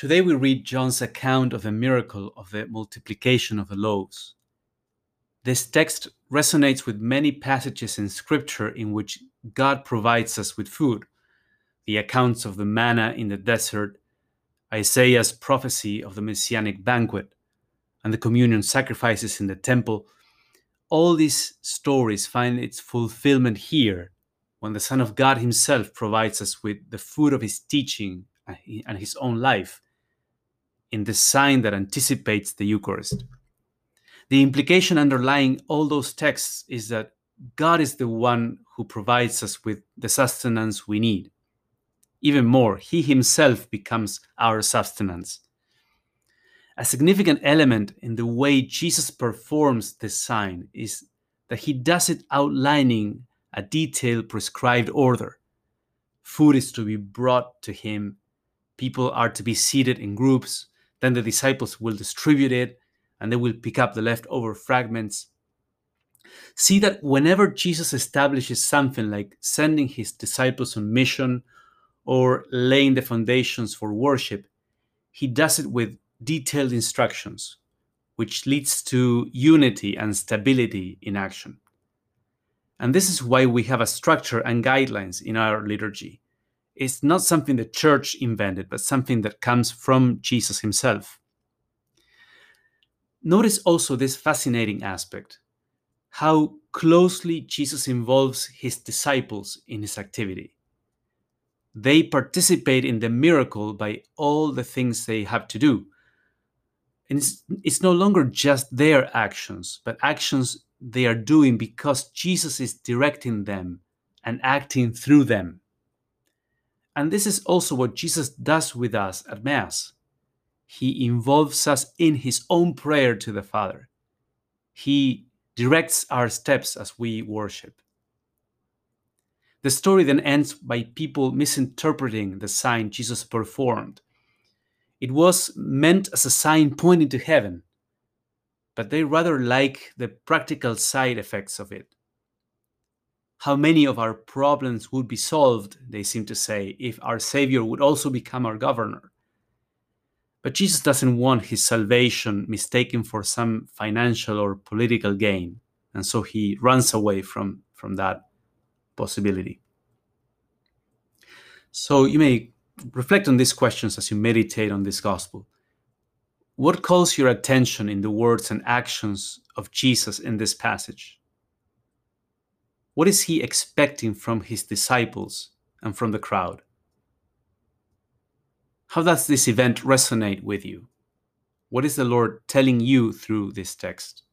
Today we read John's account of the miracle of the multiplication of the loaves. This text resonates with many passages in Scripture in which God provides us with food. The accounts of the manna in the desert, Isaiah's prophecy of the messianic banquet, and the communion sacrifices in the temple. All these stories find its fulfillment here when the Son of God Himself provides us with the food of His teaching and His own life in the sign that anticipates the Eucharist. The implication underlying all those texts is that God is the one who provides us with the sustenance we need. Even more, He Himself becomes our sustenance. A significant element in the way Jesus performs this sign is that He does it outlining a detailed prescribed order. Food is to be brought to Him, people are to be seated in groups, then the disciples will distribute it and they will pick up the leftover fragments. See that whenever Jesus establishes something like sending his disciples on mission or laying the foundations for worship, he does it with detailed instructions, which leads to unity and stability in action. And this is why we have a structure and guidelines in our liturgy. It's not something the church invented, but something that comes from Jesus himself. Notice also this fascinating aspect how closely Jesus involves his disciples in his activity. They participate in the miracle by all the things they have to do. And it's, it's no longer just their actions, but actions they are doing because Jesus is directing them and acting through them. And this is also what Jesus does with us at Mass he involves us in his own prayer to the Father. He directs our steps as we worship. The story then ends by people misinterpreting the sign Jesus performed. It was meant as a sign pointing to heaven, but they rather like the practical side effects of it. How many of our problems would be solved, they seem to say, if our Savior would also become our governor? But Jesus doesn't want his salvation mistaken for some financial or political gain. And so he runs away from, from that possibility. So you may reflect on these questions as you meditate on this gospel. What calls your attention in the words and actions of Jesus in this passage? What is he expecting from his disciples and from the crowd? How does this event resonate with you? What is the Lord telling you through this text?